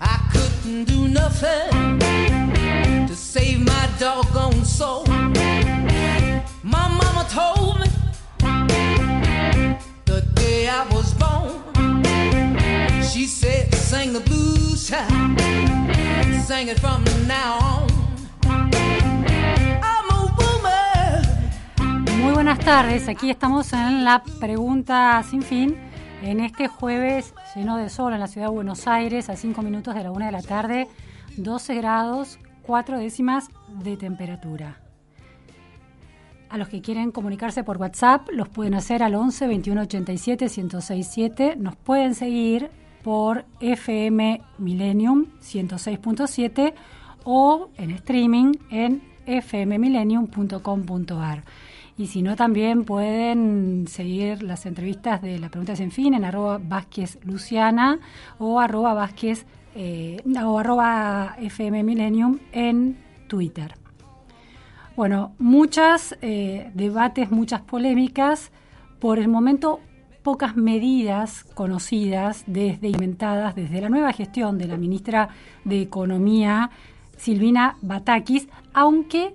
I couldn't do nothing to save my soul. Muy buenas tardes, aquí estamos en la pregunta sin fin, en este jueves lleno de sol en la ciudad de Buenos Aires, a 5 minutos de la 1 de la tarde, 12 grados, 4 décimas de temperatura. A los que quieren comunicarse por WhatsApp, los pueden hacer al 11 21 87 1067. Nos pueden seguir por FM Millennium 106.7 o en streaming en fmmillennium.com.ar. Y si no, también pueden seguir las entrevistas de la pregunta sin fin en arroba Vázquez Luciana o arroba Vázquez eh, o arroba FM Millennium en Twitter. Bueno, muchos debates, muchas polémicas. Por el momento, pocas medidas conocidas desde inventadas desde la nueva gestión de la ministra de Economía, Silvina Batakis, aunque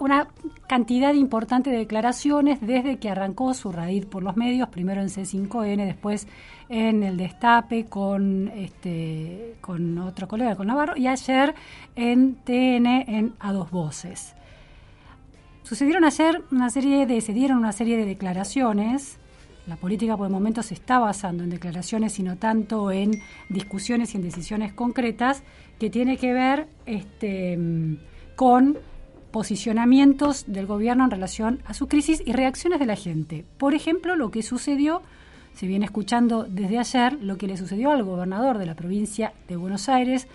una cantidad importante de declaraciones desde que arrancó su raíz por los medios, primero en C5N, después en el Destape con este con otro colega, con Navarro, y ayer en TN en A Dos Voces. Sucedieron ayer una serie de, se dieron una serie de declaraciones. La política por el momento se está basando en declaraciones y no tanto en discusiones y en decisiones concretas que tiene que ver este, con posicionamientos del gobierno en relación a su crisis y reacciones de la gente. Por ejemplo, lo que sucedió, se viene escuchando desde ayer, lo que le sucedió al gobernador de la provincia de Buenos Aires,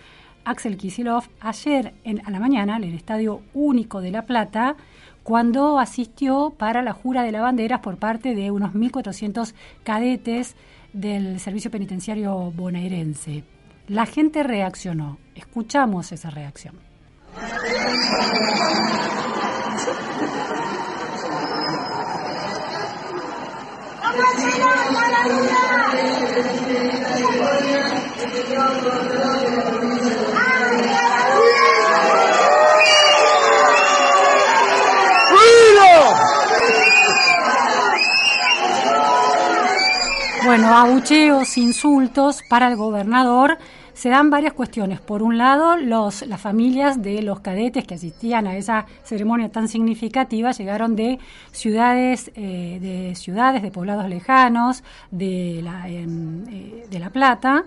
Axel Kisilov, ayer a la mañana en el Estadio Único de La Plata, cuando asistió para la jura de la bandera por parte de unos 1.400 cadetes del Servicio Penitenciario bonaerense. La gente reaccionó. Escuchamos esa reacción. Bueno, abucheos, insultos para el gobernador. Se dan varias cuestiones. Por un lado, los, las familias de los cadetes que asistían a esa ceremonia tan significativa llegaron de ciudades, eh, de ciudades, de poblados lejanos, de la, eh, de la Plata.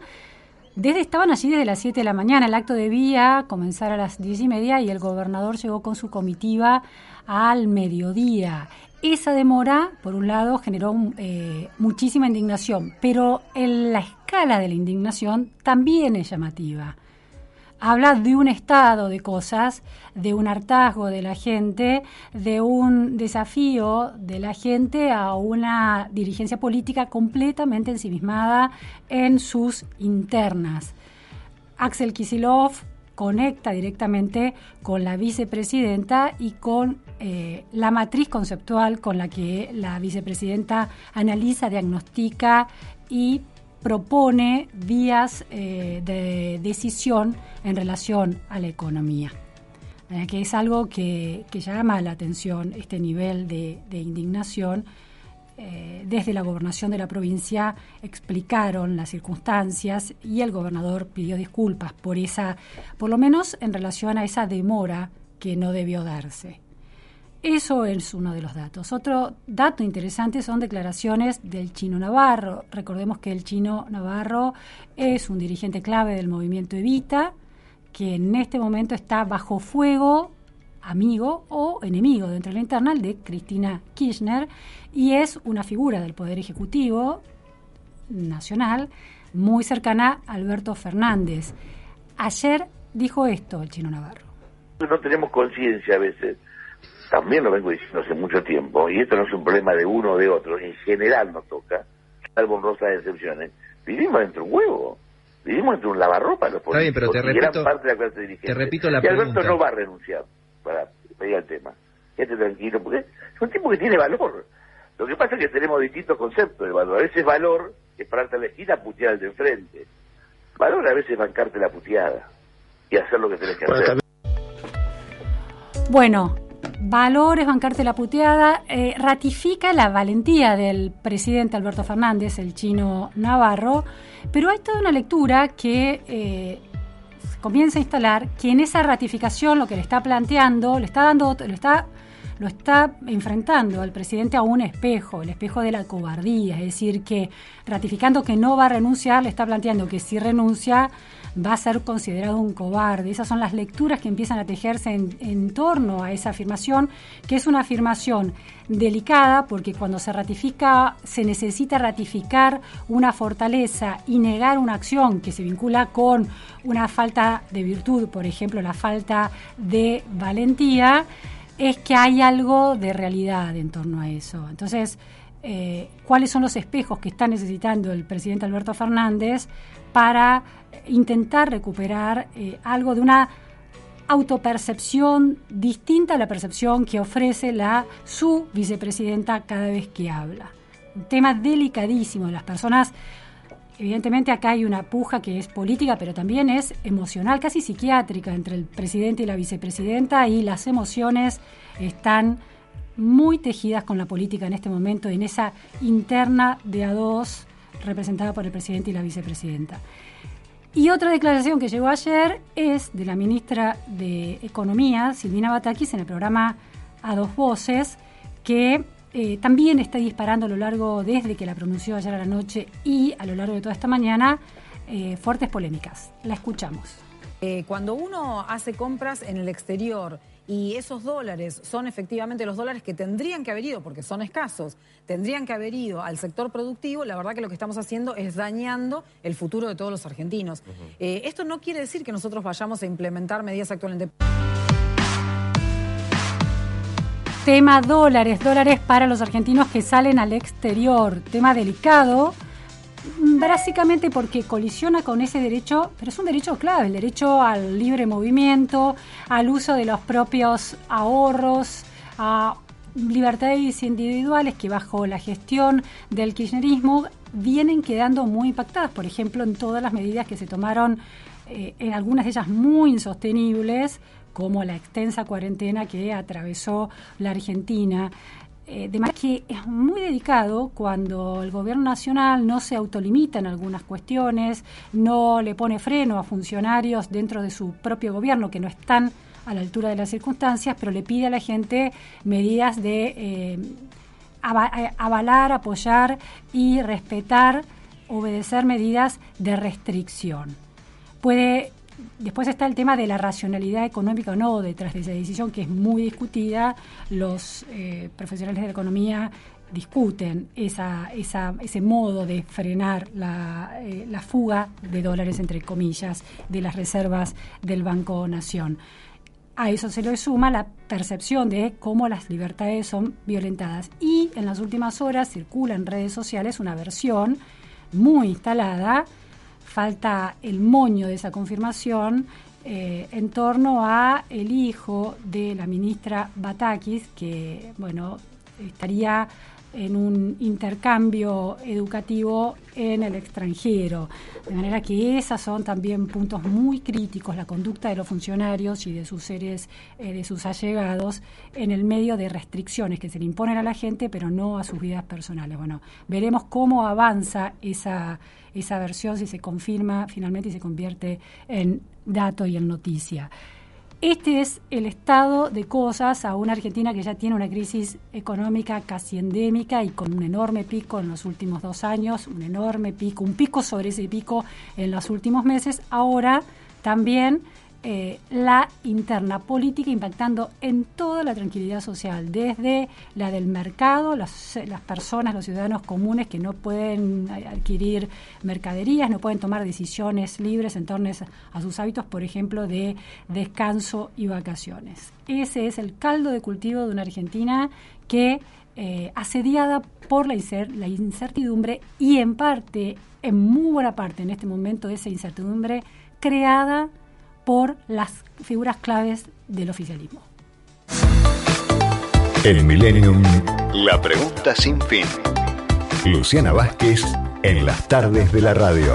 Desde estaban allí desde las 7 de la mañana. El acto debía comenzar a las 10 y media y el gobernador llegó con su comitiva al mediodía. Esa demora, por un lado, generó eh, muchísima indignación, pero en la escala de la indignación también es llamativa. Habla de un estado de cosas, de un hartazgo de la gente, de un desafío de la gente a una dirigencia política completamente ensimismada en sus internas. Axel Kisilov conecta directamente con la vicepresidenta y con eh, la matriz conceptual con la que la vicepresidenta analiza, diagnostica y propone vías eh, de decisión en relación a la economía, eh, que es algo que, que, llama la atención, este nivel de, indignación. Eh, desde la gobernación de la provincia explicaron las circunstancias y el gobernador pidió disculpas por esa, por lo menos en relación a esa demora que no debió darse. Eso es uno de los datos. Otro dato interesante son declaraciones del chino Navarro. Recordemos que el chino Navarro es un dirigente clave del movimiento Evita, que en este momento está bajo fuego, amigo o enemigo dentro de la interna de Cristina Kirchner, y es una figura del Poder Ejecutivo nacional muy cercana a Alberto Fernández. Ayer dijo esto el chino Navarro. No tenemos conciencia a veces también lo vengo diciendo hace mucho tiempo, y esto no es un problema de uno o de otro, en general nos toca, salvo honrosas excepciones, vivimos dentro de un huevo, vivimos dentro de un lavarropa los políticos, Está bien, pero te repito, parte de la clase dirigente. Te repito la y Alberto pregunta. no va a renunciar para pedir el tema. Quédate tranquilo, porque es un tipo que tiene valor. Lo que pasa es que tenemos distintos conceptos de valor. A veces valor es pararte a la esquina a putear al de enfrente. Valor a veces es bancarte la puteada y hacer lo que tenés que hacer. Bueno, Valores, bancarte la puteada, eh, ratifica la valentía del presidente Alberto Fernández, el chino Navarro, pero hay toda una lectura que eh, comienza a instalar que en esa ratificación lo que le está planteando, le está dando, le está, lo está enfrentando al presidente a un espejo, el espejo de la cobardía, es decir, que ratificando que no va a renunciar, le está planteando que si renuncia va a ser considerado un cobarde. Esas son las lecturas que empiezan a tejerse en, torno a esa afirmación, que es una afirmación delicada porque cuando se ratifica se necesita ratificar una fortaleza y negar una acción que se vincula con una falta de virtud, por ejemplo, la falta de valentía, es que hay algo de realidad en torno a eso. Entonces, eh, cuáles son los espejos que está necesitando el presidente Alberto Fernández para intentar recuperar eh, algo de una autopercepción distinta a la percepción que ofrece la su vicepresidenta cada vez que habla. Un tema delicadísimo. Las personas, evidentemente acá hay una puja que es política, pero también es emocional, casi psiquiátrica entre el presidente y la vicepresidenta y las emociones están muy tejidas con la política en este momento, en esa interna de a dos representada por el presidente y la vicepresidenta. Y otra declaración que llegó ayer es de la ministra de Economía, Silvina Batakis, en el programa A Dos Voces, que eh, también está disparando a lo largo, desde que la pronunció ayer a la noche y a lo largo de toda esta mañana, eh, fuertes polémicas. La escuchamos. Eh, cuando uno hace compras en el exterior, y esos dólares son efectivamente los dólares que tendrían que haber ido, porque son escasos, tendrían que haber ido al sector productivo, la verdad que lo que estamos haciendo es dañando el futuro de todos los argentinos. Uh -huh. eh, esto no quiere decir que nosotros vayamos a implementar medidas actualmente. Tema dólares, dólares para los argentinos que salen al exterior, tema delicado básicamente porque colisiona con ese derecho, pero es un derecho clave, el derecho al libre movimiento, al uso de los propios ahorros, a libertades individuales que bajo la gestión del kirchnerismo vienen quedando muy impactadas, por ejemplo, en todas las medidas que se tomaron, eh, en algunas de ellas muy insostenibles, como la extensa cuarentena que atravesó la Argentina. Eh, de manera que es muy delicado cuando el gobierno nacional no se autolimita en algunas cuestiones, no le pone freno a funcionarios dentro de su propio gobierno que no están a la altura de las circunstancias, pero le pide a la gente medidas de eh, avalar, apoyar y respetar, obedecer medidas de restricción. Puede Después está el tema de la racionalidad económica o no detrás de esa decisión, que es muy discutida. Los eh, profesionales de economía discuten esa, esa, ese modo de frenar la, eh, la, fuga de dólares, entre comillas, de las reservas del Banco Nación. A eso se le suma la percepción de cómo las libertades son violentadas. Y en las últimas horas circula en redes sociales una versión muy instalada falta el moño de esa confirmación eh, en torno a el hijo de la ministra Batakis, que bueno estaría en un intercambio educativo en el extranjero. De manera que esos son también puntos muy críticos, la conducta de los funcionarios y de sus seres, eh, de sus allegados, en el medio de restricciones que se le imponen a la gente, pero no a sus vidas personales. Bueno, veremos cómo avanza esa, esa versión, si se confirma finalmente y se convierte en dato y en noticia. este es el estado de cosas a una Argentina que ya tiene una crisis económica casi endémica y con un enorme pico en los últimos dos años, un enorme pico, un pico sobre ese pico en los últimos meses. Ahora también eh, la interna política impactando en toda la tranquilidad social, desde la del mercado, las, personas, los ciudadanos comunes que no pueden adquirir mercaderías, no pueden tomar decisiones libres en torno a sus hábitos, por ejemplo, de descanso y vacaciones. Ese es el caldo de cultivo de una Argentina que eh, asediada por la incertidumbre y en parte, en muy buena parte en este momento, esa incertidumbre creada por las figuras claves del oficialismo. El Millennium, la pregunta sin fin. Luciana Vázquez en las tardes de la radio.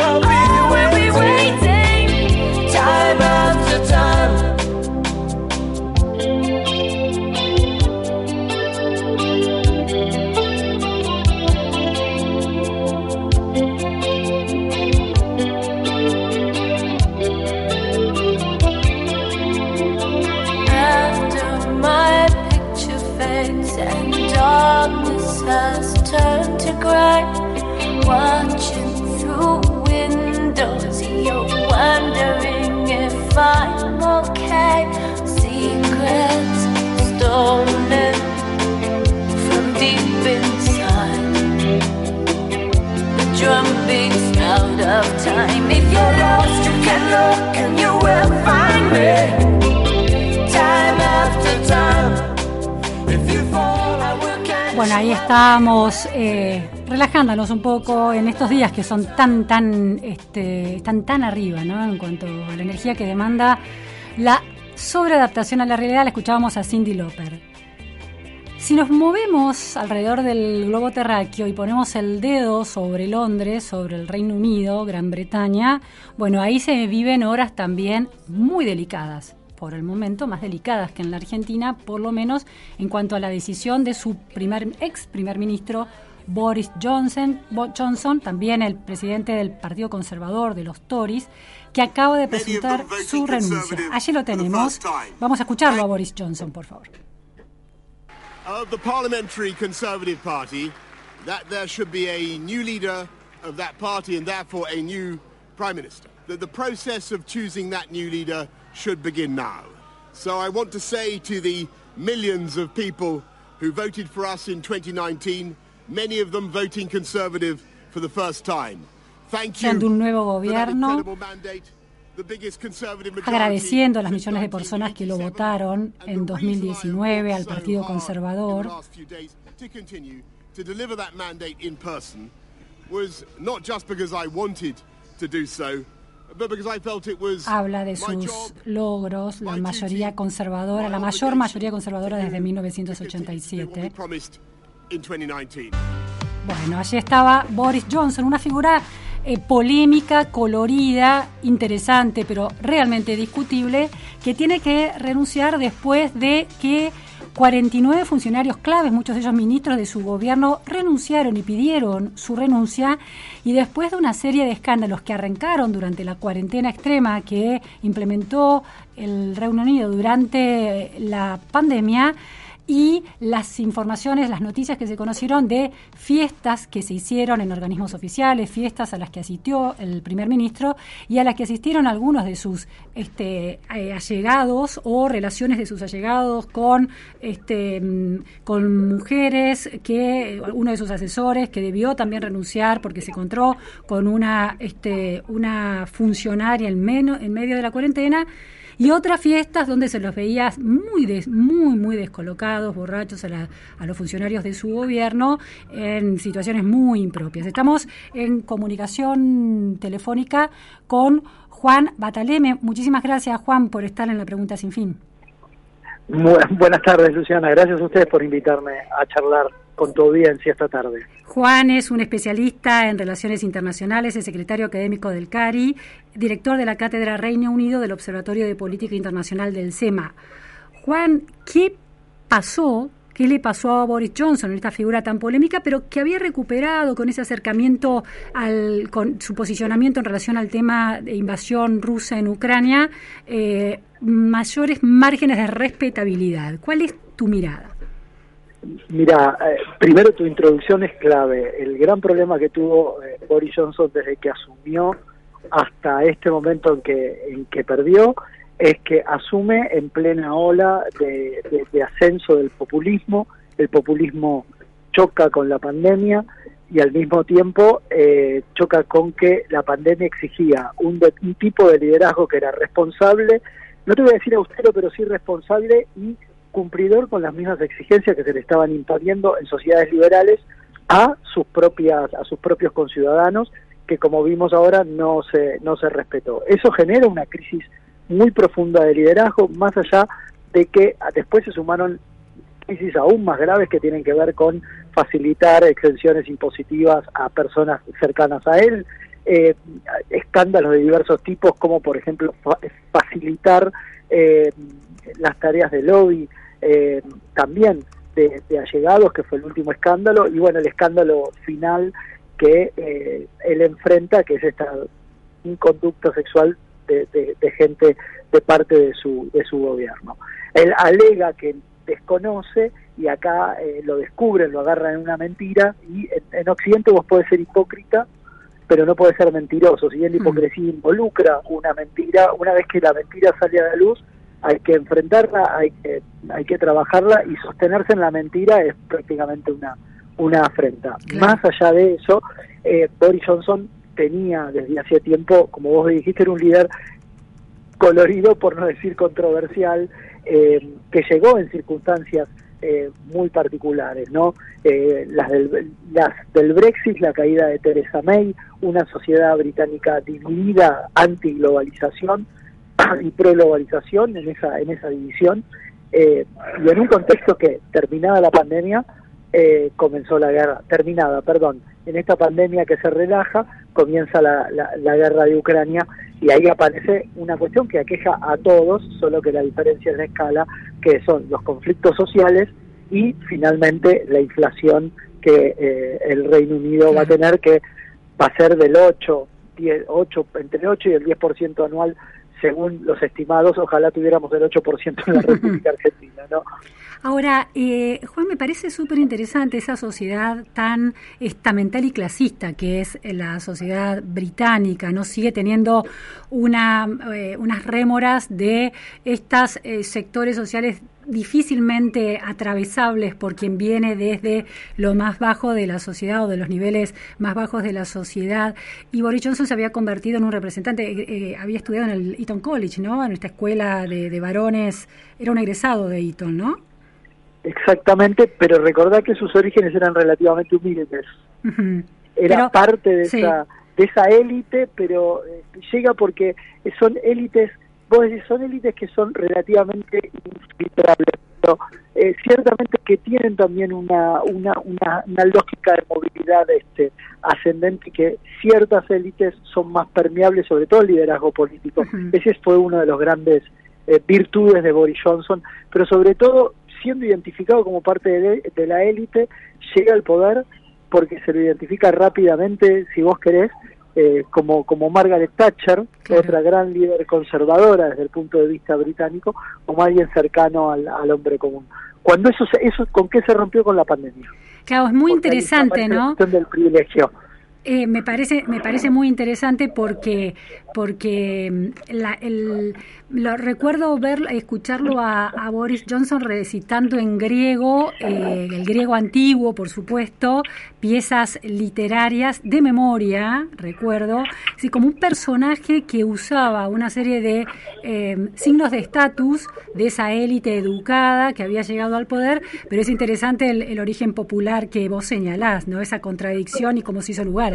I will. I'm okay. Secrets stolen from deep inside. The drum beats out of time. If you're lost, you can look and you will find me. Time after time. If you fall, I will catch Bueno, ahí estábamos. Eh... relajándonos un poco en estos días que son tan, tan, este, están tan arriba, ¿no? En cuanto a la energía que demanda la sobreadaptación a la realidad, la escuchábamos a Cindy Lauper. Si nos movemos alrededor del globo terráqueo y ponemos el dedo sobre Londres, sobre el Reino Unido, Gran Bretaña, bueno, ahí se viven horas también muy delicadas por el momento más delicadas que en la Argentina, por lo menos en cuanto a la decisión de su primer ex primer ministro Boris Johnson, Johnson, también el presidente del Partido Conservador de los Tories, que acaba de presentar su renuncia. Allí lo tenemos. Vamos a escucharlo a Boris Johnson, por favor. Of the Parliamentary Conservative Party, that there should be a new leader of that party and therefore a new Prime Minister. That the process of choosing that new leader should begin now. So I want to say to the millions of people who voted for us in 2019, many of them voting Conservative for the first time. Thank you un nuevo gobierno, agradeciendo a las millones de personas que lo votaron en 2019 al Partido Conservador. Habla de sus logros, la mayoría conservadora, la mayor mayoría conservadora desde 1987. Bueno, allí estaba Boris Johnson, una figura eh, polémica, colorida, interesante, pero realmente discutible, que tiene que renunciar después de que 49 funcionarios claves, muchos de ellos ministros de su gobierno, renunciaron y pidieron su renuncia. Y después de una serie de escándalos que arrancaron durante la cuarentena extrema que implementó el Reino Unido durante la pandemia, y las informaciones, las noticias que se conocieron de fiestas que se hicieron en organismos oficiales, fiestas a las que asistió el primer ministro y a las que asistieron algunos de sus este, eh, allegados o relaciones de sus allegados con, este, mm, con mujeres, que uno de sus asesores que debió también renunciar porque se encontró con una, este, una funcionaria en, en medio de la cuarentena y otras fiestas donde se los veía muy, muy, muy descolocados, borrachos a, a los funcionarios de su gobierno en situaciones muy impropias. Estamos en comunicación telefónica con Juan Bataleme. Muchísimas gracias, Juan, por estar en la pregunta sin fin. buenas tardes, Luciana. Gracias a ustedes por invitarme a charlar con tu audiencia esta tarde. Juan es un especialista en relaciones internacionales, es secretario académico del CARI, director de la Cátedra Reino Unido del Observatorio de Política Internacional del SEMA. Juan, ¿qué pasó? ¿Qué le pasó a Boris Johnson, esta figura tan polémica, pero que había recuperado con ese acercamiento, al, con su posicionamiento en relación al tema de invasión rusa en Ucrania, eh, mayores márgenes de respetabilidad? ¿Cuál es tu mirada? Mira, eh, primero tu introducción es clave. El gran problema que tuvo eh, Boris Johnson desde que asumió hasta este momento en que, en que perdió es que asume en plena ola de, ascenso del populismo. El populismo choca con la pandemia y al mismo tiempo eh, choca con que la pandemia exigía un, un tipo de liderazgo que era responsable, no te voy a decir austero, pero sí responsable y cumplidor con las mismas exigencias que se le estaban imponiendo en sociedades liberales a sus propias a sus propios conciudadanos que como vimos ahora no se no se respetó. Eso genera una crisis muy profunda de liderazgo más allá de que después se sumaron crisis aún más graves que tienen que ver con facilitar exenciones impositivas a personas cercanas a él, eh, escándalos de diversos tipos como por ejemplo facilitar eh, las tareas de lobby eh, también de, allegados, que fue el último escándalo, y bueno, el escándalo final que eh, él enfrenta, que es esta inconducta sexual de, gente de parte de su, de su gobierno. Él alega que desconoce y acá eh, lo descubren, lo agarran en una mentira y en, Occidente vos podés ser hipócrita, pero no podés ser mentiroso. Si bien la mm. hipocresía involucra una mentira, una vez que la mentira sale a la luz, hay que enfrentarla, hay que, hay que trabajarla y sostenerse en la mentira es prácticamente una, una afrenta. Más allá de eso, eh, Boris Johnson tenía desde hacía tiempo, como vos dijiste, era un líder colorido, por no decir controversial, eh, que llegó en circunstancias eh, muy particulares, ¿no? las, del, las del Brexit, la caída de Theresa May, una sociedad británica dividida, anti-globalización, y pro-globalización en esa, en esa división, eh, y en un contexto que, terminada la pandemia, eh, comenzó la guerra, terminada, perdón, en esta pandemia que se relaja, comienza la, la, guerra de Ucrania y ahí aparece una cuestión que aqueja a todos, solo que la diferencia es la escala, que son los conflictos sociales y finalmente la inflación que eh, el Reino Unido va a tener, que va a ser del 8, 10, 8 entre el 8 y el 10% anual según los estimados, ojalá tuviéramos el 8% en la República Argentina, ¿no? Ahora, eh, Juan, me parece súper interesante esa sociedad tan estamental y clasista que es la sociedad británica, ¿no? Sigue teniendo una, eh, unas rémoras de estos eh, sectores sociales difícilmente atravesables por quien viene desde lo más bajo de la sociedad o de los niveles más bajos de la sociedad. Y Boris Johnson se había convertido en un representante, eh, eh, había estudiado en el Eton College, ¿no? En esta escuela de, varones, era un egresado de Eton, ¿no? Exactamente, pero recordad que sus orígenes eran relativamente humildes. Era parte de esa de esa élite, pero eh, llega porque son élites vos decís, son élites que son relativamente infiltrables. pero eh, ciertamente que tienen también una, una, una, una lógica de movilidad este, ascendente y que ciertas élites son más permeables, sobre todo el liderazgo político. Ese fue uno de los grandes eh, virtudes de Boris Johnson, pero sobre todo siendo identificado como parte de, de la élite, llega al poder porque se lo identifica rápidamente, si vos querés, eh, como, como Margaret Thatcher, otra gran líder conservadora desde el punto de vista británico, como alguien cercano al, al hombre común. Cuando eso, se- eso, ¿con qué se rompió con la pandemia? Claro, es muy Porque interesante, ¿no? cuestión del privilegio. Eh, me parece me parece muy interesante porque porque mm, la, el, lo recuerdo ver escucharlo a, Boris Johnson recitando en griego eh, el griego antiguo por supuesto piezas literarias de memoria recuerdo así como un personaje que usaba una serie de eh, signos de estatus de esa élite educada que había llegado al poder pero es interesante el, el origen popular que vos señalás no esa contradicción y cómo se hizo lugar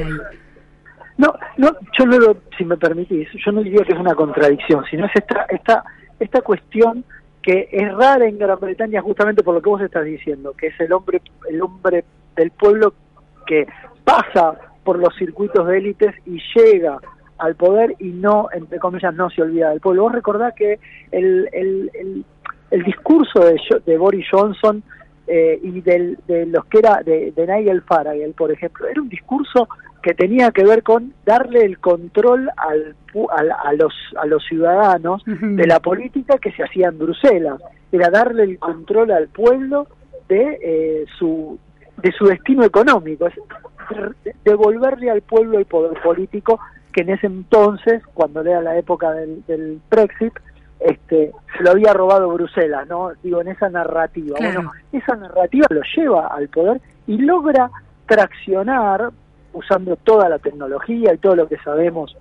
No, no, yo no lo, si me permitís, yo no diría que es una contradicción, sino es esta, esta, esta cuestión que es rara en Gran Bretaña justamente por lo que vos estás diciendo, que es el hombre, el hombre del pueblo que pasa por los circuitos de élites y llega al poder y no, entre comillas, no se olvida del pueblo. Vos recordás que el, el, el, el discurso de, de Boris Johnson eh, y del, de los que era de, de Nigel Farage, por ejemplo, era un discurso que tenía que ver con darle el control al, al- a, los, a los ciudadanos de la política que se hacía en Bruselas. Era darle el control al pueblo de eh, su de su destino económico, es de- devolverle al pueblo el poder político que en ese entonces, cuando era la época del, del Brexit, este, se lo había robado Bruselas, ¿no? Digo, en esa narrativa. Claro. Bueno, esa narrativa lo lleva al poder y logra traccionar, usando toda la tecnología y todo lo que sabemos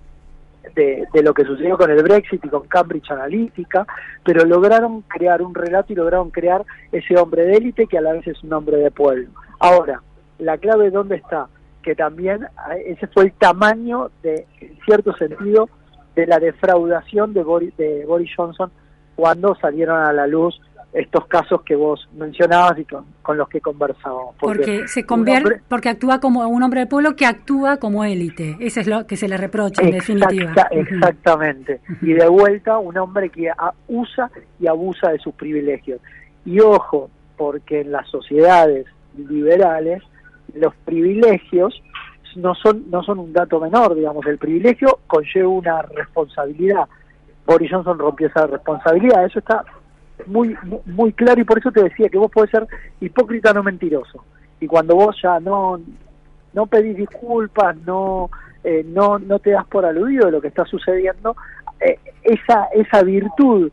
de, de lo que sucedió con el Brexit y con Cambridge Analytica, pero lograron crear un relato y lograron crear ese hombre de élite que a la vez es un hombre de pueblo. Ahora, la clave dónde está, que también ah, ese fue el tamaño de, en cierto sentido, de la defraudación de Boris, de Boris Johnson cuando salieron a la luz estos casos que vos mencionabas y con, con los que conversábamos. porque se convierte hombre- porque actúa como un hombre del pueblo que actúa como élite eso es lo que se le reprocha en definitiva. Exactamente. Y de vuelta, un hombre que a- usa y abusa de sus privilegios. Y ojo, porque en las sociedades liberales los privilegios no son no son un dato menor, digamos, el privilegio conlleva una responsabilidad. Boris Johnson rompió esa responsabilidad, eso está muy mu- muy claro y por eso te decía que vos podés ser hipócrita no mentiroso. Y cuando vos ya no no pedís disculpas, no eh, no no te das por aludido de lo que está sucediendo, eh, esa esa virtud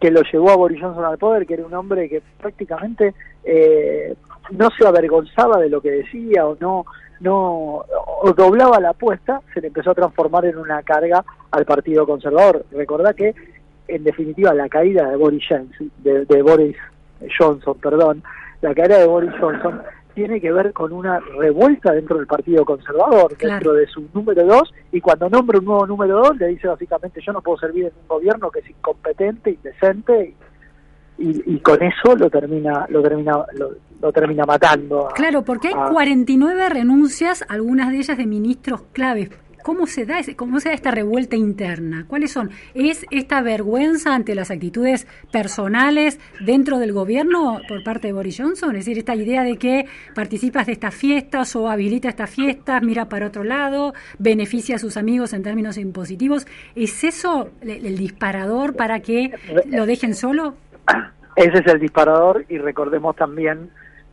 que lo llevó a Boris Johnson al poder, que era un hombre que prácticamente eh, no se avergonzaba de lo que decía o no no doblaba la apuesta, se le empezó a transformar en una carga al Partido Conservador. Recordá que en definitiva la caída de Boris Johnson, de, de Boris Johnson, perdón, la caída de Boris Johnson tiene que ver con una revuelta dentro del Partido Conservador, Claro. dentro de su número dos, y cuando nombra un nuevo número dos le dice básicamente yo no puedo servir en un gobierno que es incompetente, indecente, y, y, con eso lo termina, lo termina, lo, lo termina matando. a- Claro, porque hay a- 49 renuncias, algunas de ellas de ministros claves. ¿Cómo se da ese- cómo se da esta revuelta interna? ¿Cuáles son? ¿Es esta vergüenza ante las actitudes personales dentro del gobierno por parte de Boris Johnson? Es decir, esta idea de que participas de estas fiestas o habilita estas fiestas, mira para otro lado, beneficia a sus amigos en términos impositivos. ¿Es eso el, el disparador para que lo dejen solo? Ese es el disparador y recordemos también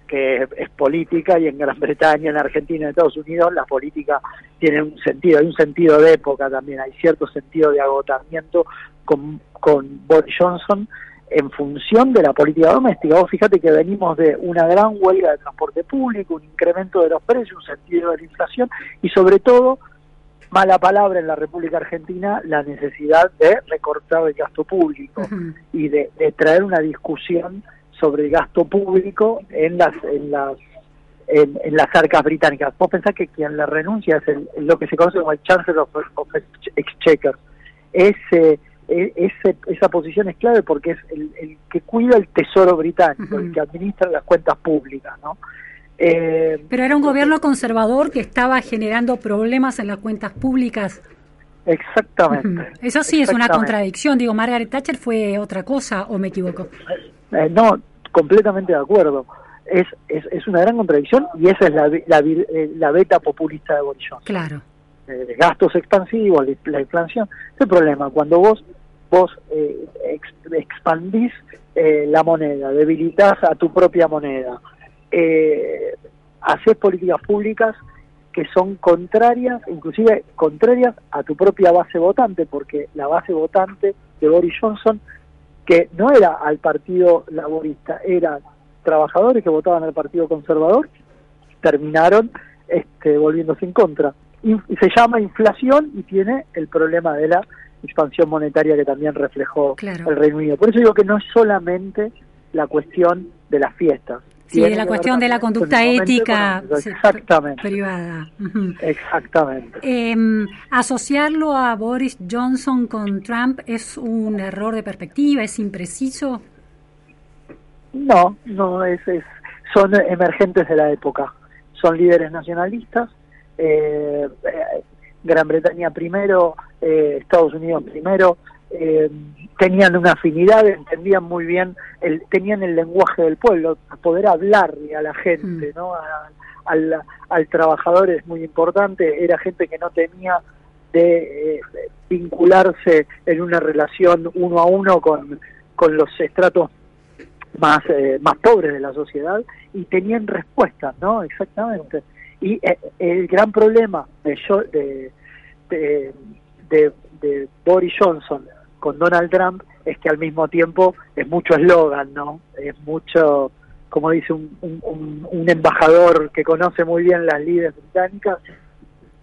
que es, política y en Gran Bretaña, en Argentina, en Estados Unidos la política tiene un sentido, hay un sentido de época también, hay cierto sentido de agotamiento con, con Boris Johnson en función de la política doméstica. Vos fíjate que venimos de una gran huelga de transporte público, un incremento de los precios, un sentido de la inflación y sobre todo mala palabra en la República Argentina la necesidad de recortar el gasto público y de, de traer una discusión sobre el gasto público en las en las en, en las arcas británicas. Vos pensás que quien le renuncia es el- lo que se conoce como el Chancellor of, of Exchequer. Es, eh, e- ese, esa posición es clave porque es el, el que cuida el tesoro británico, el que administra las cuentas públicas, ¿no? Eh, Pero era un gobierno conservador que estaba generando problemas en las cuentas públicas. exactamente. Eso sí es una contradicción. Digo, Margaret Thatcher fue otra cosa, ¿o me equivoco? Eh, no, completamente de acuerdo. Es, es, es una gran contradicción y esa es la, la, eh, la beta populista de Boris Johnson. Claro. Eh, gastos expansivos, la- la inflación. Es el problema, cuando vos vos eh, ex- expandís eh, la moneda, debilitas a tu propia moneda, eh, haces políticas públicas que son contrarias, inclusive contrarias a tu propia base votante, porque la base votante de Boris Johnson, que no era al partido laborista, eran trabajadores que votaban al partido conservador, terminaron este, volviéndose en contra. In- se llama inflación y tiene el problema de la expansión monetaria que también reflejó Claro. el Reino Unido. Por eso digo que no es solamente la cuestión de las fiestas. Sí, de la cuestión de la conducta ética Exactamente, privada. Exactamente. Em, asociarlo a Boris Johnson con Trump es un error de perspectiva, es impreciso. No, no, es, es, son emergentes de la época. Son líderes nacionalistas. eh, eh, Gran Bretaña primero, eh, Estados Unidos primero. Eh, tenían una afinidad, entendían muy bien, el, tenían el lenguaje del pueblo, poder hablarle a la gente, ¿no? A- al, al trabajador es muy importante. Era gente que no tenía de eh, vincularse en una relación uno a uno con, con los estratos más eh, más pobres de la sociedad y tenían respuestas, ¿no? Exactamente. Y eh, el gran problema de, Jo- de, de, de- de Boris Johnson con Donald Trump es que al mismo tiempo es mucho eslogan, ¿no? Es mucho, como dice un, un, un- embajador que conoce muy bien las líderes británicas,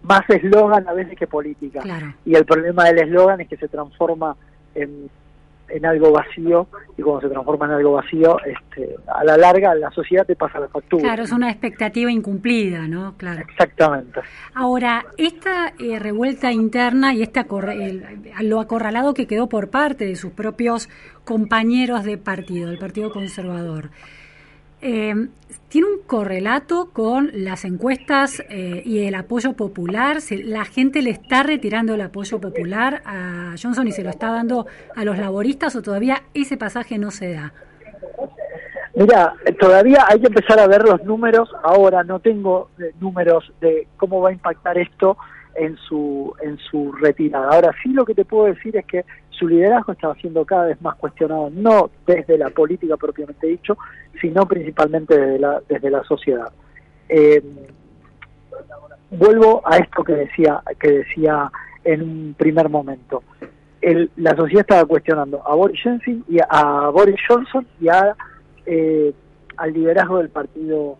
más eslogan a veces que política. Claro. Y el problema del eslogan es que se transforma en, en algo vacío y cuando se transforma en algo vacío, este, a la larga la sociedad te pasa la factura. Claro, es una expectativa incumplida, ¿no? Claro. Exactamente. Ahora, esta eh, revuelta interna y este acorra- el- lo acorralado que quedó por parte de sus propios compañeros de partido, del Partido Conservador, eh, tiene un correlato con las encuestas eh, y el apoyo popular. Se- la gente le está retirando el apoyo popular a Johnson y se lo está dando a los laboristas o todavía ese pasaje no se da. Mira, eh, todavía hay que empezar a ver los números. Ahora no tengo eh, números de cómo va a impactar esto en su en su retirada. Ahora sí lo que te puedo decir es que su liderazgo estaba siendo cada vez más cuestionado, no desde la política propiamente dicho, sino principalmente desde la desde la sociedad. Eh, vuelvo a esto que decía que decía en un primer momento. El- la sociedad estaba cuestionando a Boris Johnson y a, a Boris Johnson y a eh, al liderazgo del partido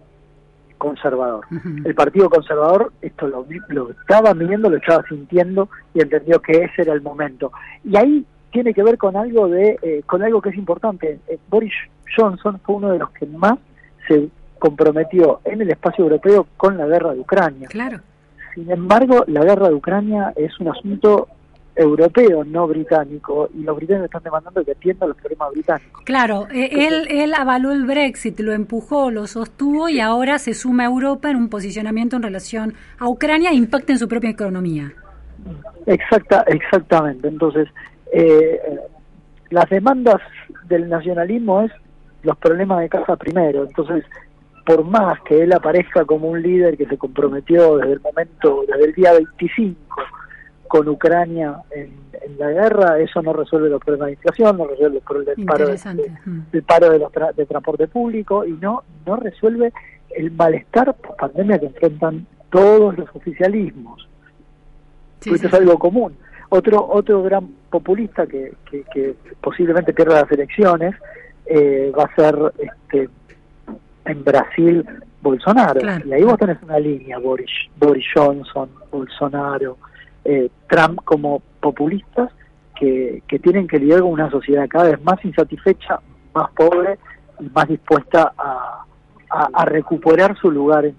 conservador. El partido conservador esto lo, lo estaba viendo, lo estaba sintiendo y entendió que ese era el momento. Y ahí tiene que ver con algo de eh, con algo que es importante. Eh, Boris Johnson fue uno de los que más se comprometió en el espacio europeo con la guerra de Ucrania. Claro. Sin embargo, la guerra de Ucrania es un asunto europeo, no británico, y los británicos están demandando que atienda los problemas británicos. Claro, eh, él, él avaló el Brexit, lo empujó, lo sostuvo y ahora se suma a Europa en un posicionamiento en relación a Ucrania e impacta en su propia economía. Exacta, exactamente. Entonces, eh, las demandas del nacionalismo es los problemas de casa primero. Entonces, por más que él aparezca como un líder que se comprometió desde el momento, desde el día 25 con Ucrania en, en la guerra, eso no resuelve los problemas de inflación, no resuelve el problema del paro, de. Mm. el paro de, los tra- de transporte público y no no resuelve el malestar por pandemia que enfrentan todos los oficialismos. Sí, Esto sí, es algo común. Otro otro gran populista que, que, que posiblemente pierda las elecciones eh, va a ser este en Brasil Bolsonaro. Claro. Y ahí vos tenés una línea, Boris, Boris Johnson, Bolsonaro, eh, Trump como populistas que, que tienen que lidiar con una sociedad cada vez más insatisfecha, más pobre y más dispuesta a, recuperar su lugar en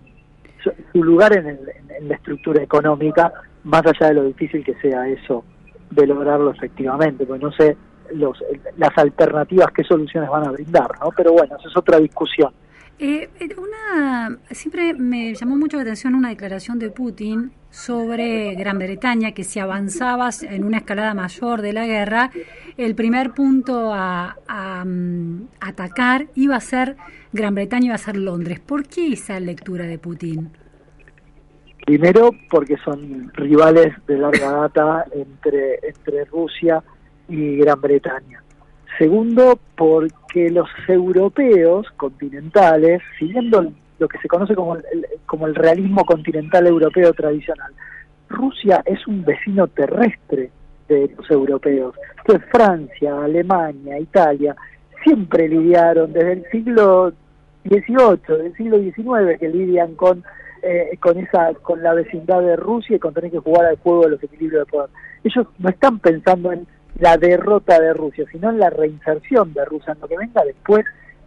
su, lugar en, el- en la estructura económica, más allá de lo difícil que sea eso de lograrlo efectivamente, pues no sé los, las alternativas, qué soluciones van a brindar, ¿no? Pero bueno, esa es otra discusión. Eh, eh, una siempre me llamó mucho la atención una declaración de Putin sobre Gran Bretaña que si avanzabas en una escalada mayor de la guerra, el primer punto a, a mm, atacar iba a ser Gran Bretaña, iba a ser Londres. ¿Por qué esa lectura de Putin? Primero porque son rivales de larga data entre, entre Rusia y Gran Bretaña. Segundo, porque los europeos continentales, siguiendo lo que se conoce como el, como el realismo continental europeo tradicional, Rusia es un vecino terrestre de los europeos. Entonces Francia, Alemania, Italia, siempre lidiaron desde el siglo XVIII, del siglo XIX, que lidian con eh, con esa con la vecindad de Rusia y con tener que jugar al juego de los equilibrios de poder. Ellos no están pensando en la derrota de Rusia, sino en la reinserción de Rusia, en lo que venga después,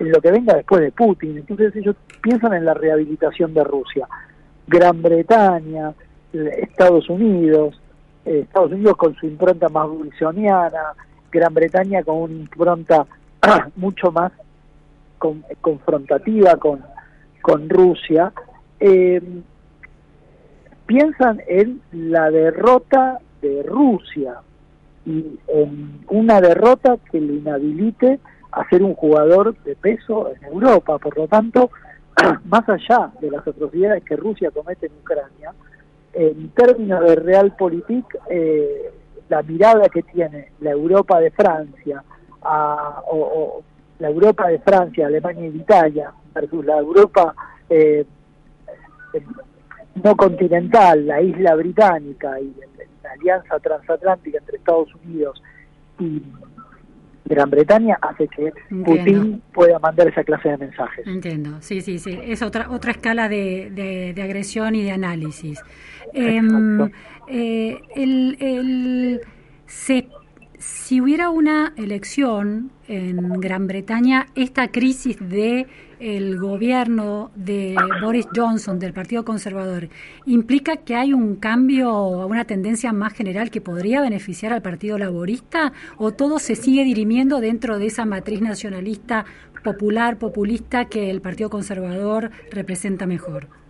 lo que venga después de Putin. Entonces ellos piensan en la rehabilitación de Rusia. Gran Bretaña, Estados Unidos, eh, Estados Unidos con su impronta más bolsoniana, Gran Bretaña con una impronta mucho más confrontativa con, con Rusia, eh, piensan en la derrota de Rusia, y en una derrota que le inhabilite a ser un jugador de peso en Europa. Por lo tanto, más allá de las atrocidades que Rusia comete en Ucrania, en términos de realpolitik, eh, la mirada que tiene la Europa de Francia o, la Europa de Francia, Alemania y Italia versus la Europa eh, no continental, la isla británica y la alianza transatlántica entre Estados Unidos y Gran Bretaña hace que Putin pueda mandar esa clase de mensajes. Entiendo, sí, sí, sí. Es otra otra escala de, de, agresión y de análisis. Em, eh, el, el, se si hubiera una elección en Gran Bretaña, esta crisis de el gobierno de Boris Johnson del Partido Conservador implica que hay un cambio una tendencia más general que podría beneficiar al Partido Laborista o todo se sigue dirimiendo dentro de esa matriz nacionalista popular populista que el Partido Conservador representa mejor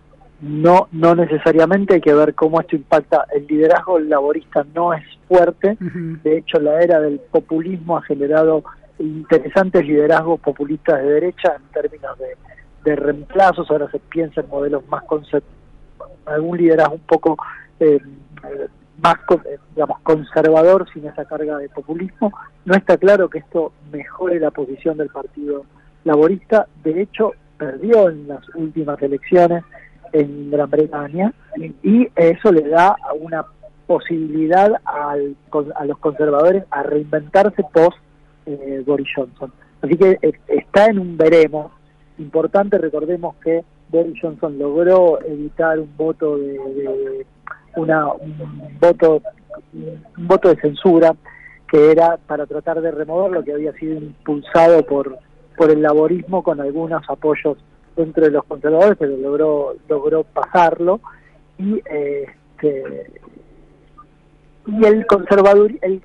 no no necesariamente hay que ver cómo esto impacta. El liderazgo laborista no es fuerte. De hecho la era del populismo ha generado interesantes liderazgos populistas de derecha en términos de, de reemplazos. Ahora se piensa en modelos más algún liderazgo un poco eh, más eh, digamos conservador sin esa carga de populismo. No está claro que esto mejore la posición del partido laborista. De hecho perdió en las últimas elecciones en Gran Bretaña y eso le da una posibilidad al, a los conservadores a reinventarse post eh, Boris Johnson. Así que eh, está en un veremos. Importante, recordemos que Boris Johnson logró evitar un voto de, una un voto un voto de censura que era para tratar de remover lo que había sido impulsado por por el laborismo con algunos apoyos dentro de los conservadores, pero logró logró pasarlo y este y el conservador el,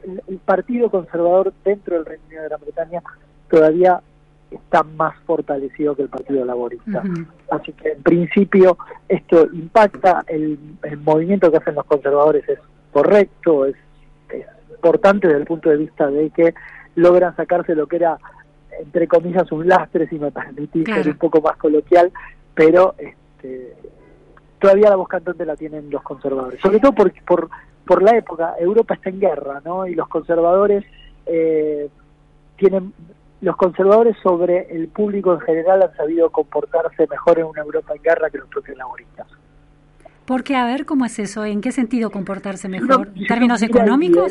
partido conservador dentro del Reino Unido de Gran Bretaña todavía está más fortalecido que el Partido Laborista. Así que en principio esto impacta, el, movimiento que hacen los conservadores es correcto, es, importante desde el punto de vista de que logran sacarse lo que era entre comillas, un lastre, si me permitís ser un poco más coloquial, pero este, todavía la voz cantante la tienen los conservadores. Sobre todo por, por, por la época, Europa está en guerra, ¿no? Y los conservadores eh, tienen. Los conservadores sobre el público en general han sabido comportarse mejor en una Europa en guerra que los propios laboristas. Porque, a ver, ¿cómo es eso? ¿En qué sentido comportarse mejor? ¿En términos económicos?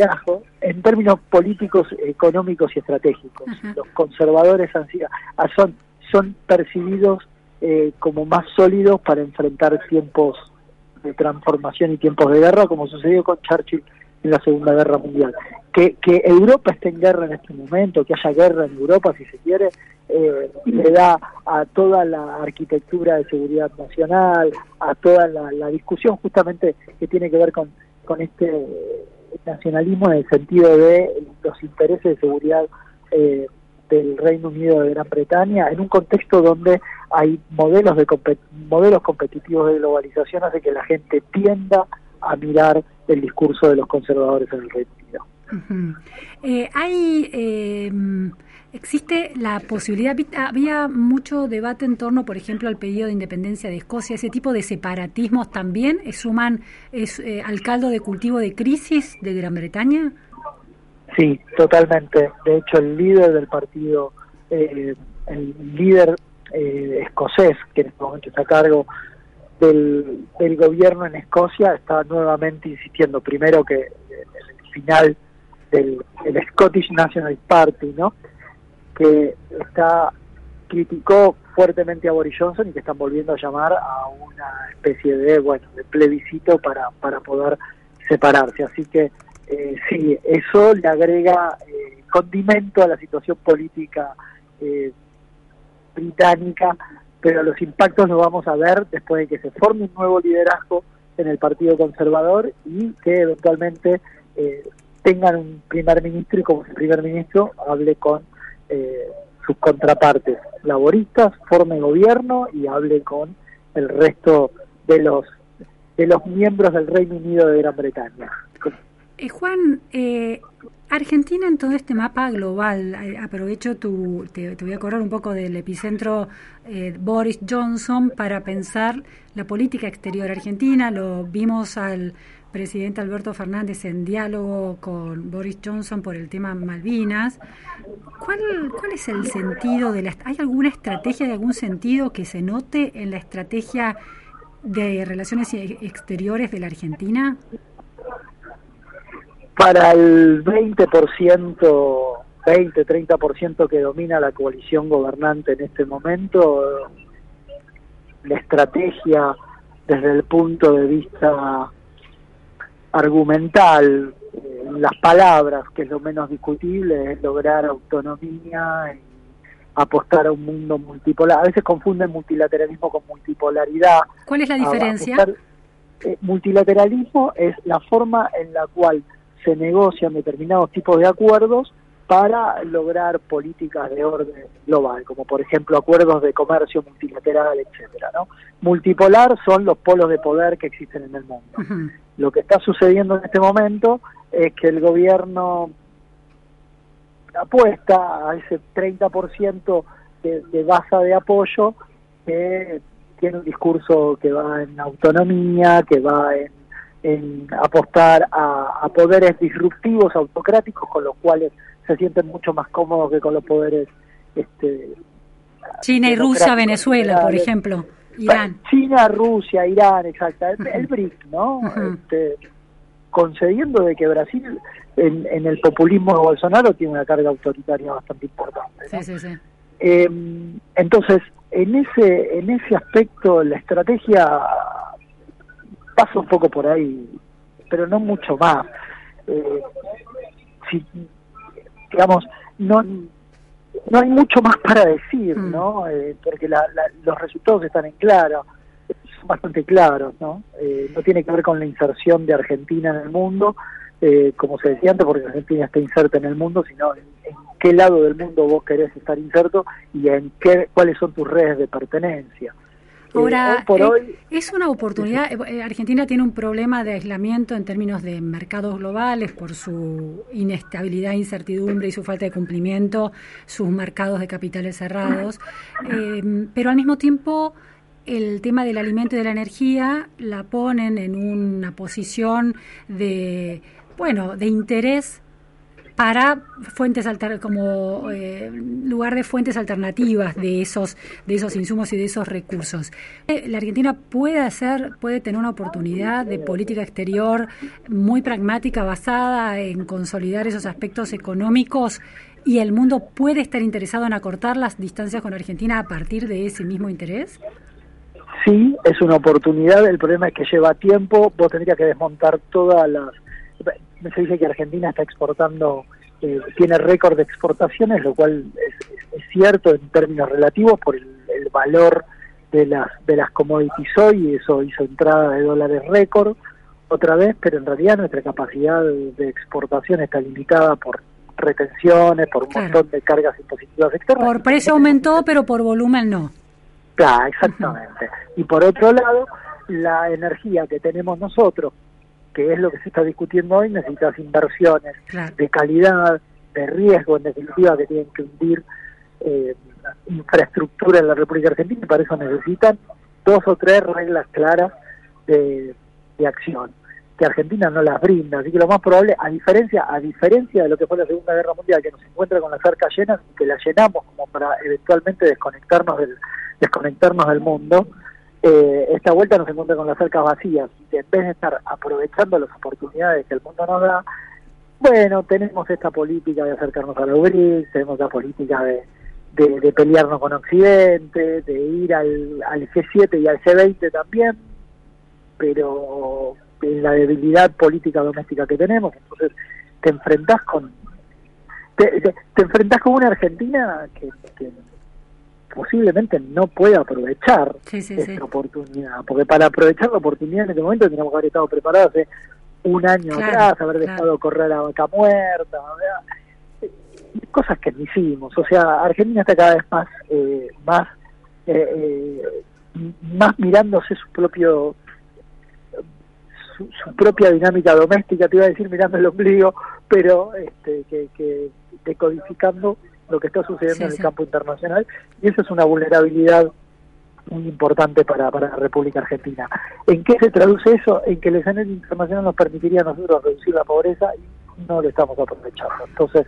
En términos políticos, económicos y estratégicos. Los conservadores han sido, ah, son, son percibidos eh, como más sólidos para enfrentar tiempos de transformación y tiempos de guerra, como sucedió con Churchill en la Segunda Guerra Mundial. Que, que Europa esté en guerra en este momento, que haya guerra en Europa, si se quiere, eh, le da a toda la arquitectura de seguridad nacional, a toda la, discusión justamente que tiene que ver con, con este nacionalismo en el sentido de los intereses de seguridad eh, del Reino Unido de Gran Bretaña en un contexto donde hay modelos de modelos competitivos de globalización hace que la gente tienda a mirar el discurso de los conservadores en el Reino Unido. Eh, hay eh, existe la posibilidad había mucho debate en torno por ejemplo al pedido de independencia de Escocia ese tipo de separatismos también suman es, eh, al caldo de cultivo de crisis de Gran Bretaña Sí, totalmente. De hecho, el líder del partido, eh, el líder eh, escocés, que en este momento está a cargo del, gobierno en Escocia, está nuevamente insistiendo, primero que el final del el Scottish National Party, ¿no? Que está criticó fuertemente a Boris Johnson y que están volviendo a llamar a una especie de bueno de plebiscito para para poder separarse. Así que eh, sí, eso le agrega eh, condimento a la situación política eh, británica, pero los impactos los vamos a ver después de que se forme un nuevo liderazgo en el Partido Conservador y que eventualmente eh, tengan un primer ministro y como primer ministro hable con sus contrapartes laboristas, forme gobierno y hable con el resto de los de los miembros del Reino Unido de Gran Bretaña. Eh, Juan, eh, Argentina en todo este mapa global, eh, aprovecho tu, te, voy a correr un poco del epicentro Boris Johnson para pensar la política exterior argentina. Lo vimos al presidente Alberto Fernández en diálogo con Boris Johnson por el tema Malvinas. ¿Cuál, cuál es el sentido de la... ¿Hay alguna estrategia de algún sentido que se note en la estrategia de relaciones exteriores de la Argentina? para el 20%, 20-30% que domina la coalición gobernante en este momento, la estrategia desde el punto de vista argumental, eh, las palabras, que es lo menos discutible, es lograr autonomía y apostar a un mundo multipolar. A veces confunden multilateralismo con multipolaridad. ¿Cuál es la diferencia? Eh, multilateralismo es la forma en la cual se negocian determinados tipos de acuerdos para lograr políticas de orden global, como por ejemplo acuerdos de comercio multilateral, etcétera, ¿no? Multipolar son los polos de poder que existen en el mundo. Lo que está sucediendo en este momento es que el gobierno apuesta a ese 30% de, de base de apoyo que tiene un discurso que va en autonomía, que va en en apostar a, poderes disruptivos, autocráticos, con los cuales se sienten mucho más cómodos que con los poderes... Este, China y Rusia, Venezuela, por ejemplo, Irán. China, Rusia, Irán, exacto, el, BRIC, ¿no? este, concediendo de que Brasil en, el populismo de Bolsonaro tiene una carga autoritaria bastante importante. Sí, sí, sí. Em, entonces, en ese, en ese aspecto, la estrategia pasa un poco por ahí, pero no mucho más. Eh, si, digamos, no no hay mucho más para decir, mm. ¿no? Eh, porque los resultados están en claro, son bastante claros, ¿no? Eh, no tiene que ver con la inserción de Argentina en el mundo, eh, como se decía antes, porque Argentina está inserta en el mundo, sino en, en, qué lado del mundo vos querés estar inserto y en qué, cuáles son tus redes de pertenencia. Ahora, eh, es una oportunidad. Eh, Argentina tiene un problema de aislamiento en términos de mercados globales por su inestabilidad, incertidumbre y su falta de cumplimiento, sus mercados de capitales cerrados. Eh, pero al mismo tiempo, el tema del alimento y de la energía la ponen en una posición de, bueno, de interés para fuentes alter, como eh, lugar de fuentes alternativas de esos de esos insumos y de esos recursos. Eh, la Argentina puede hacer puede tener una oportunidad de política exterior muy pragmática basada en consolidar esos aspectos económicos y el mundo puede estar interesado en acortar las distancias con Argentina a partir de ese mismo interés. Sí, es una oportunidad. El problema es que lleva tiempo. Vos tendrías que desmontar todas las se dice que Argentina está exportando, eh, tiene récord de exportaciones, lo cual es, cierto en términos relativos por el, valor de las, de las commodities hoy, y eso hizo entrada de dólares récord. otra vez, pero en realidad nuestra capacidad de exportación está limitada por retenciones, por un Claro. montón de cargas impositivas externas. Por precio aumentó, pero por volumen no. Claro, exactamente. Y por otro lado, la energía que tenemos nosotros, que es lo que se está discutiendo hoy, necesitas inversiones Claro. de calidad, de riesgo, en definitiva, que tienen que hundir eh, infraestructura en la República Argentina y para eso necesitan dos o tres reglas claras de, de acción que Argentina no las brinda, así que lo más probable, a diferencia, a diferencia de lo que fue la Segunda Guerra Mundial, que nos encuentra con las arcas llenas y que las llenamos como para eventualmente desconectarnos del, desconectarnos del mundo, eh, esta vuelta nos encuentra con las arcas vacías, y en vez de estar aprovechando las oportunidades que el mundo nos da, bueno, tenemos esta política de acercarnos a los BRICS, tenemos la política de, de, pelearnos con Occidente, de ir al, al G7 y al G20 también, pero en la debilidad política doméstica que tenemos, entonces te enfrentás con te, te, te con una Argentina que posiblemente no pueda aprovechar Sí, sí, esta sí. oportunidad, porque para aprovechar la oportunidad en este momento teníamos que haber estado preparados hace un año Claro, atrás, haber claro. dejado correr a vaca muerta, ¿verdad? cosas que no hicimos. O sea, Argentina está cada vez más, eh, más, eh, eh, más mirándose su propio su, su propia dinámica doméstica, te iba a decir mirando el ombligo, pero este, que, que decodificando lo que está sucediendo Sí, en el sí. campo internacional y eso es una vulnerabilidad muy importante para, para la República Argentina. ¿En qué se traduce eso? En que el escenario internacional nos permitiría a nosotros reducir la pobreza y no lo estamos aprovechando. Entonces,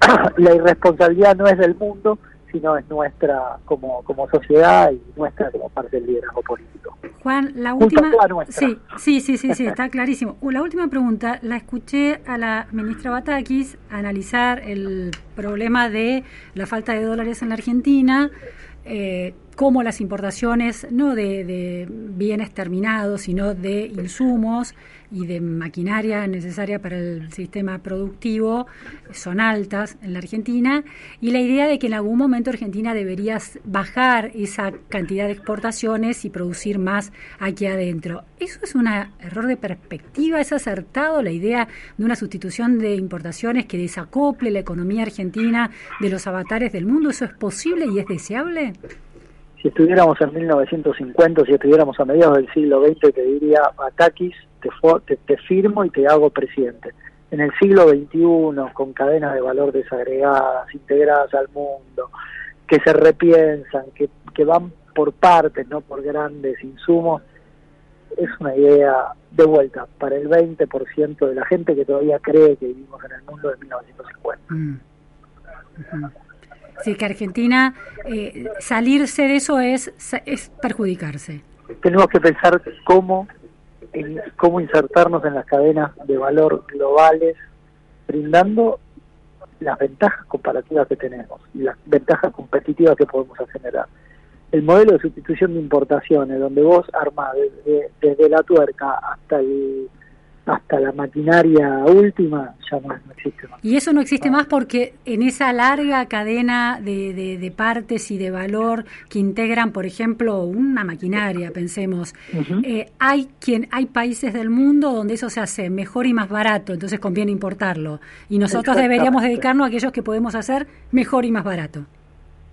la irresponsabilidad no es del mundo, sino es nuestra como, como sociedad y nuestra como parte del liderazgo político. Juan, la última. Sí, sí, sí, sí, sí, está clarísimo. Uh, La última pregunta la escuché a la ministra Batakis analizar el problema de la falta de dólares en la Argentina, eh, cómo las importaciones, no de, de bienes terminados, sino de insumos y de maquinaria necesaria para el sistema productivo, son altas en la Argentina, y la idea de que en algún momento Argentina debería bajar esa cantidad de exportaciones y producir más aquí adentro. ¿Eso es un error de perspectiva? ¿Es acertado la idea de una sustitución de importaciones que desacople la economía argentina de los avatares del mundo? ¿Eso es posible y es deseable? Si estuviéramos en 1950, si estuviéramos a mediados del siglo XX, te diría, Batakis, te, te, te firmo y te hago presidente. En el siglo XXI, con cadenas de valor desagregadas, integradas al mundo, que se repiensan, que, que van por partes, no por grandes insumos, es una idea de vuelta para el 20% de la gente que todavía cree que vivimos en el mundo de 1950. Mm. Ujú. Sí, que Argentina, eh, salirse de eso es, es perjudicarse. tenemos que pensar cómo cómo insertarnos en las cadenas de valor globales brindando las ventajas comparativas que tenemos y las ventajas competitivas que podemos generar. El modelo de sustitución de importaciones, donde vos armás desde la tuerca hasta el hasta la maquinaria última, ya no, no existe más. Y eso no existe más porque en esa larga cadena de, de- de partes y de valor que integran, por ejemplo, una maquinaria, pensemos, eh, hay quien hay países del mundo donde eso se hace mejor y más barato, entonces conviene importarlo. Y nosotros deberíamos dedicarnos a aquellos que podemos hacer mejor y más barato.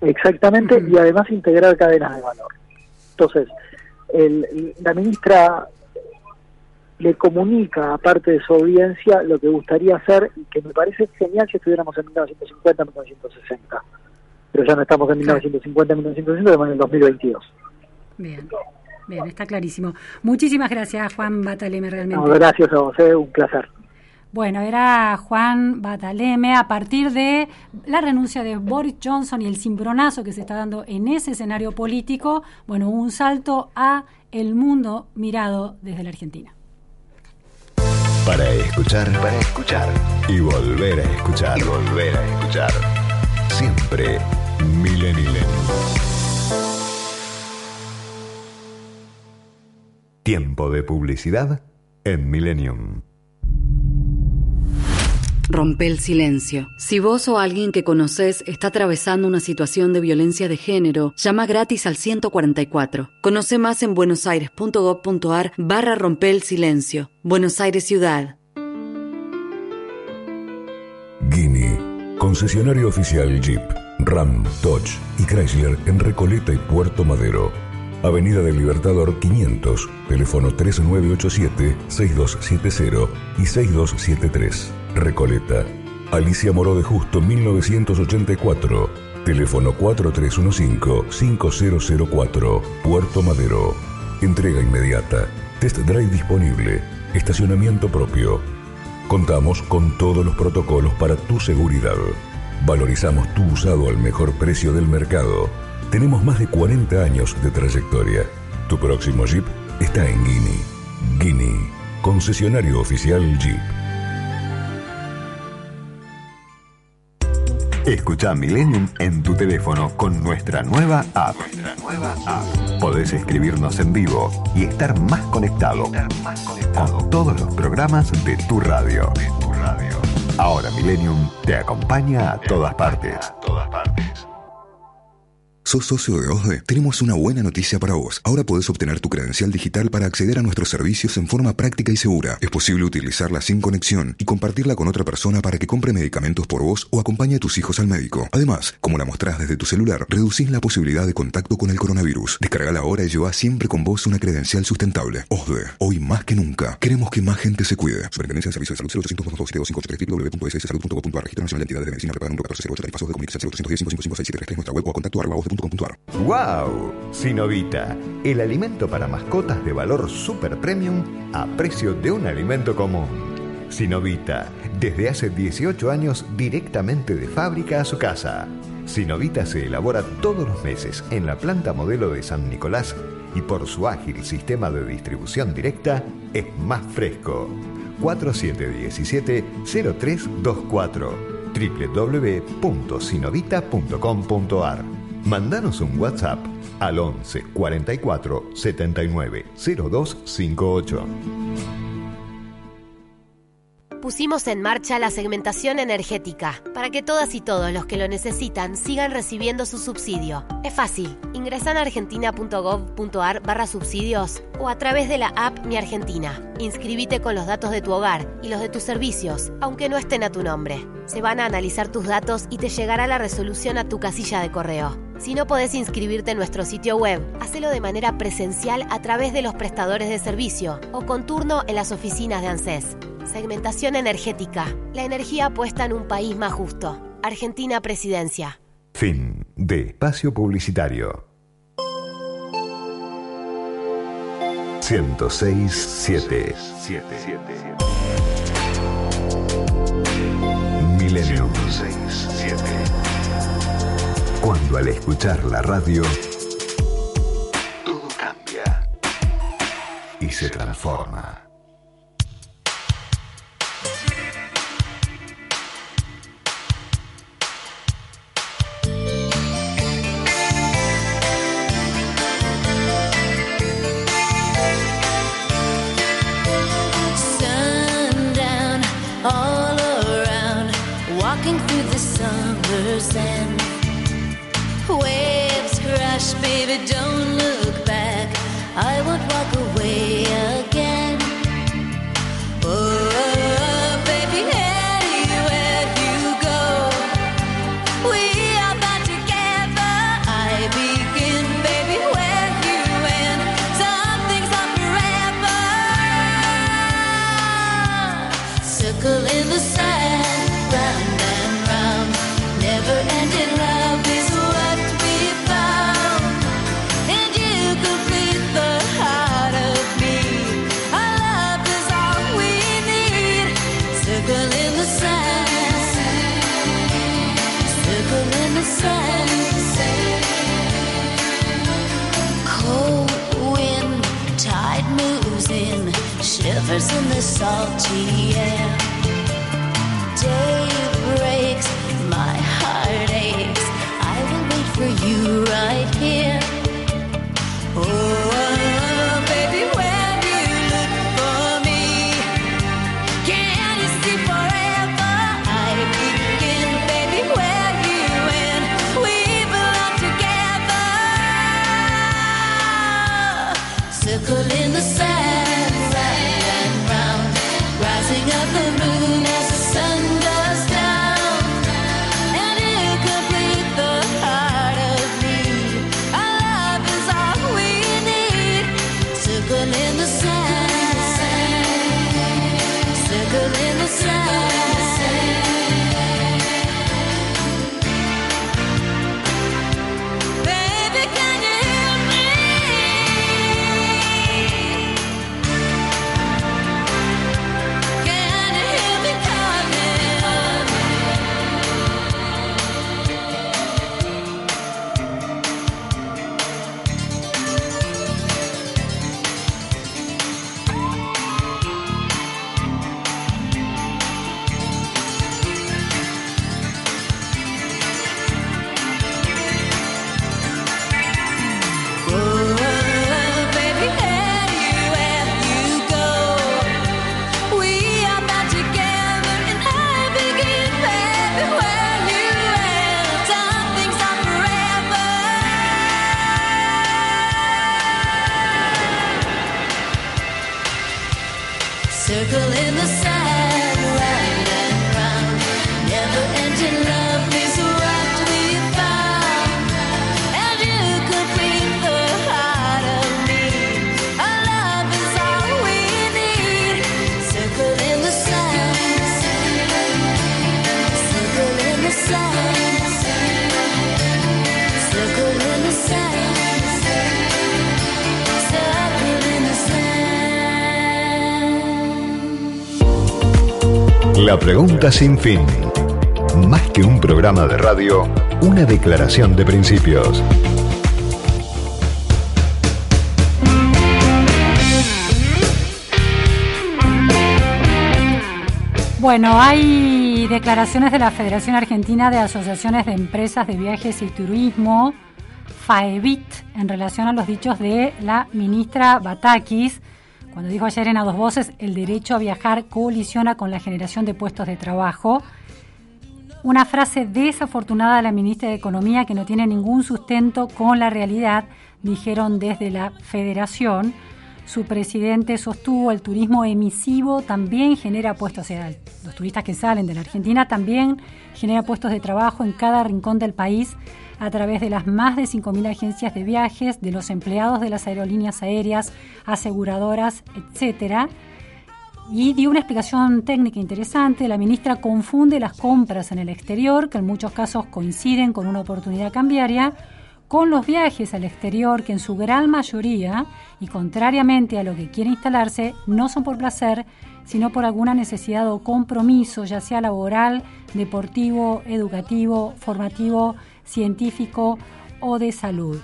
Exactamente, y además integrar cadenas de valor. Entonces, el- la ministra le comunica a parte de su audiencia lo que gustaría hacer y que me parece genial si estuviéramos en 1950, 1960. Pero ya no estamos en 1950, 1960, estamos en el 2022. Bien, bien, está clarísimo. Muchísimas gracias, Juan Bataleme, realmente. No, gracias a vos, eh, un placer. Bueno, era Juan Bataleme a partir de la renuncia de Boris Johnson y el cimbronazo que se está dando en ese escenario político, bueno, un salto a el mundo mirado desde la Argentina. Para escuchar, para escuchar y volver a escuchar, volver a escuchar. Siempre Millennium. Tiempo de publicidad en Millennium. Rompe el silencio. Si vos o alguien que conoces está atravesando una situación de violencia de género, llama gratis al 144. Conoce más en buenosaires.gov.ar barra rompe el silencio. Buenos Aires Ciudad. Guinea, concesionario oficial Jeep, Ram, Dodge y Chrysler en Recoleta y Puerto Madero. Avenida del Libertador 500, teléfono 3987-6270 y 6273. Recoleta. Alicia Moró de Justo 1984, teléfono 4315-5004, Puerto Madero. Entrega inmediata, test drive disponible, estacionamiento propio. Contamos con todos los protocolos para tu seguridad. Valorizamos tu usado al mejor precio del mercado. Tenemos más de 40 años de trayectoria. Tu próximo Jeep está en Guinea. Guinea, concesionario oficial Jeep. Escucha Millennium en tu teléfono con nuestra nueva app. Podés escribirnos en vivo y estar más conectado, con todos los programas de tu radio. Ahora Millennium te acompaña a todas partes. ¿Sos socio de OSDE? Tenemos una buena noticia para vos. Ahora podés obtener tu credencial digital para acceder a nuestros servicios en forma práctica y segura. Es posible utilizarla sin conexión y compartirla con otra persona para que compre medicamentos por vos o acompañe a tus hijos al médico. Además, como la mostrás desde tu celular, reducís la posibilidad de contacto con el coronavirus. Descargala ahora y lleva siempre con vos una credencial sustentable. OSDE, hoy más que nunca, queremos que más gente se cuide. Superintendencia de Servicios de Salud 0800 www.sssalud.gov.ar Registro Nacional de Entidades de Medicina Prepaga número 1408 Pasos de Comunicación 0810 nuestra web o a contacto osde.com.ar ¡Wow! Sinovita, el alimento para mascotas de valor super premium a precio de un alimento común. Sinovita, desde hace 18 años directamente de fábrica a su casa. Sinovita se elabora todos los meses en la planta modelo de San Nicolás y por su ágil sistema de distribución directa es más fresco. 4717-0324 www.sinovita.com.ar Mandanos un WhatsApp al 11 44 79 0258. Pusimos en marcha la segmentación energética para que todas y todos los que lo necesitan sigan recibiendo su subsidio. Es fácil. Ingresa en argentina.gov.ar barra subsidios o a través de la app Mi Argentina. Inscríbete con los datos de tu hogar y los de tus servicios, aunque no estén a tu nombre. Se van a analizar tus datos y te llegará la resolución a tu casilla de correo. Si no podés inscribirte en nuestro sitio web, hacelo de manera presencial a través de los prestadores de servicio o con turno en las oficinas de ANSES. Segmentación energética. La energía puesta en un país más justo. Argentina Presidencia. Fin de espacio publicitario. 106.7 Milenio Cuando al escuchar la radio todo cambia y se transforma. empty. La pregunta sin fin. Más que un programa de radio, una declaración de principios. Bueno, hay declaraciones de la Federación Argentina de Asociaciones de Empresas de Viajes y Turismo, FAEBIT, en relación a los dichos de la ministra Batakis, cuando dijo ayer en A Dos Voces, el derecho a viajar colisiona con la generación de puestos de trabajo. Una frase desafortunada de la ministra de Economía que no tiene ningún sustento con la realidad, dijeron desde la Federación. Su presidente sostuvo el turismo emisivo también genera puestos, o sea, los turistas que salen de la Argentina también genera puestos de trabajo en cada rincón del país a través de las más de 5.000 agencias de viajes, de los empleados de las aerolíneas aéreas, aseguradoras, etcétera. Y dio una explicación técnica interesante. La ministra confunde las compras en el exterior, que en muchos casos coinciden con una oportunidad cambiaria, con los viajes al exterior, que en su gran mayoría, y contrariamente a lo que quiere instalarse, no son por placer, sino por alguna necesidad o compromiso, ya sea laboral, deportivo, educativo, formativo, científico o de salud.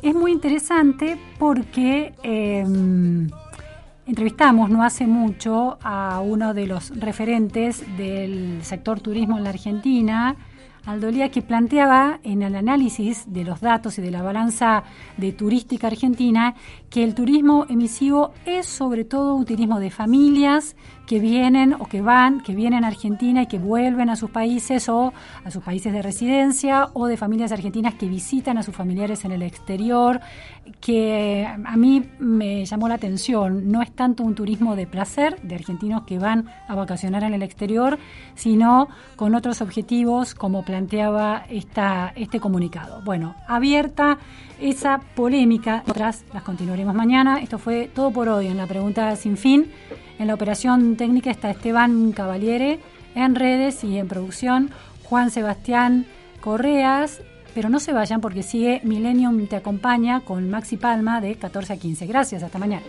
Es muy interesante porque eh, entrevistamos no hace mucho a uno de los referentes del sector turismo en la Argentina, Aldo Lía, que planteaba en el análisis de los datos y de la balanza de turística argentina que el turismo emisivo es sobre todo un turismo de familias que vienen o que van, que vienen a Argentina y que vuelven a sus países o a sus países de residencia o de familias argentinas que visitan a sus familiares en el exterior, que a mí me llamó la atención. No es tanto un turismo de placer de argentinos que van a vacacionar en el exterior, sino con otros objetivos como planteaba esta, este comunicado. Bueno, abierta esa polémica, otras las continuaremos mañana. Esto fue todo por hoy en la pregunta sin fin. En la operación técnica está Esteban Cavaliere, en redes y en producción Juan Sebastián Correas. Pero no se vayan porque sigue Millennium Te Acompaña con Maxi Palma de 14 a 15. Gracias, hasta mañana.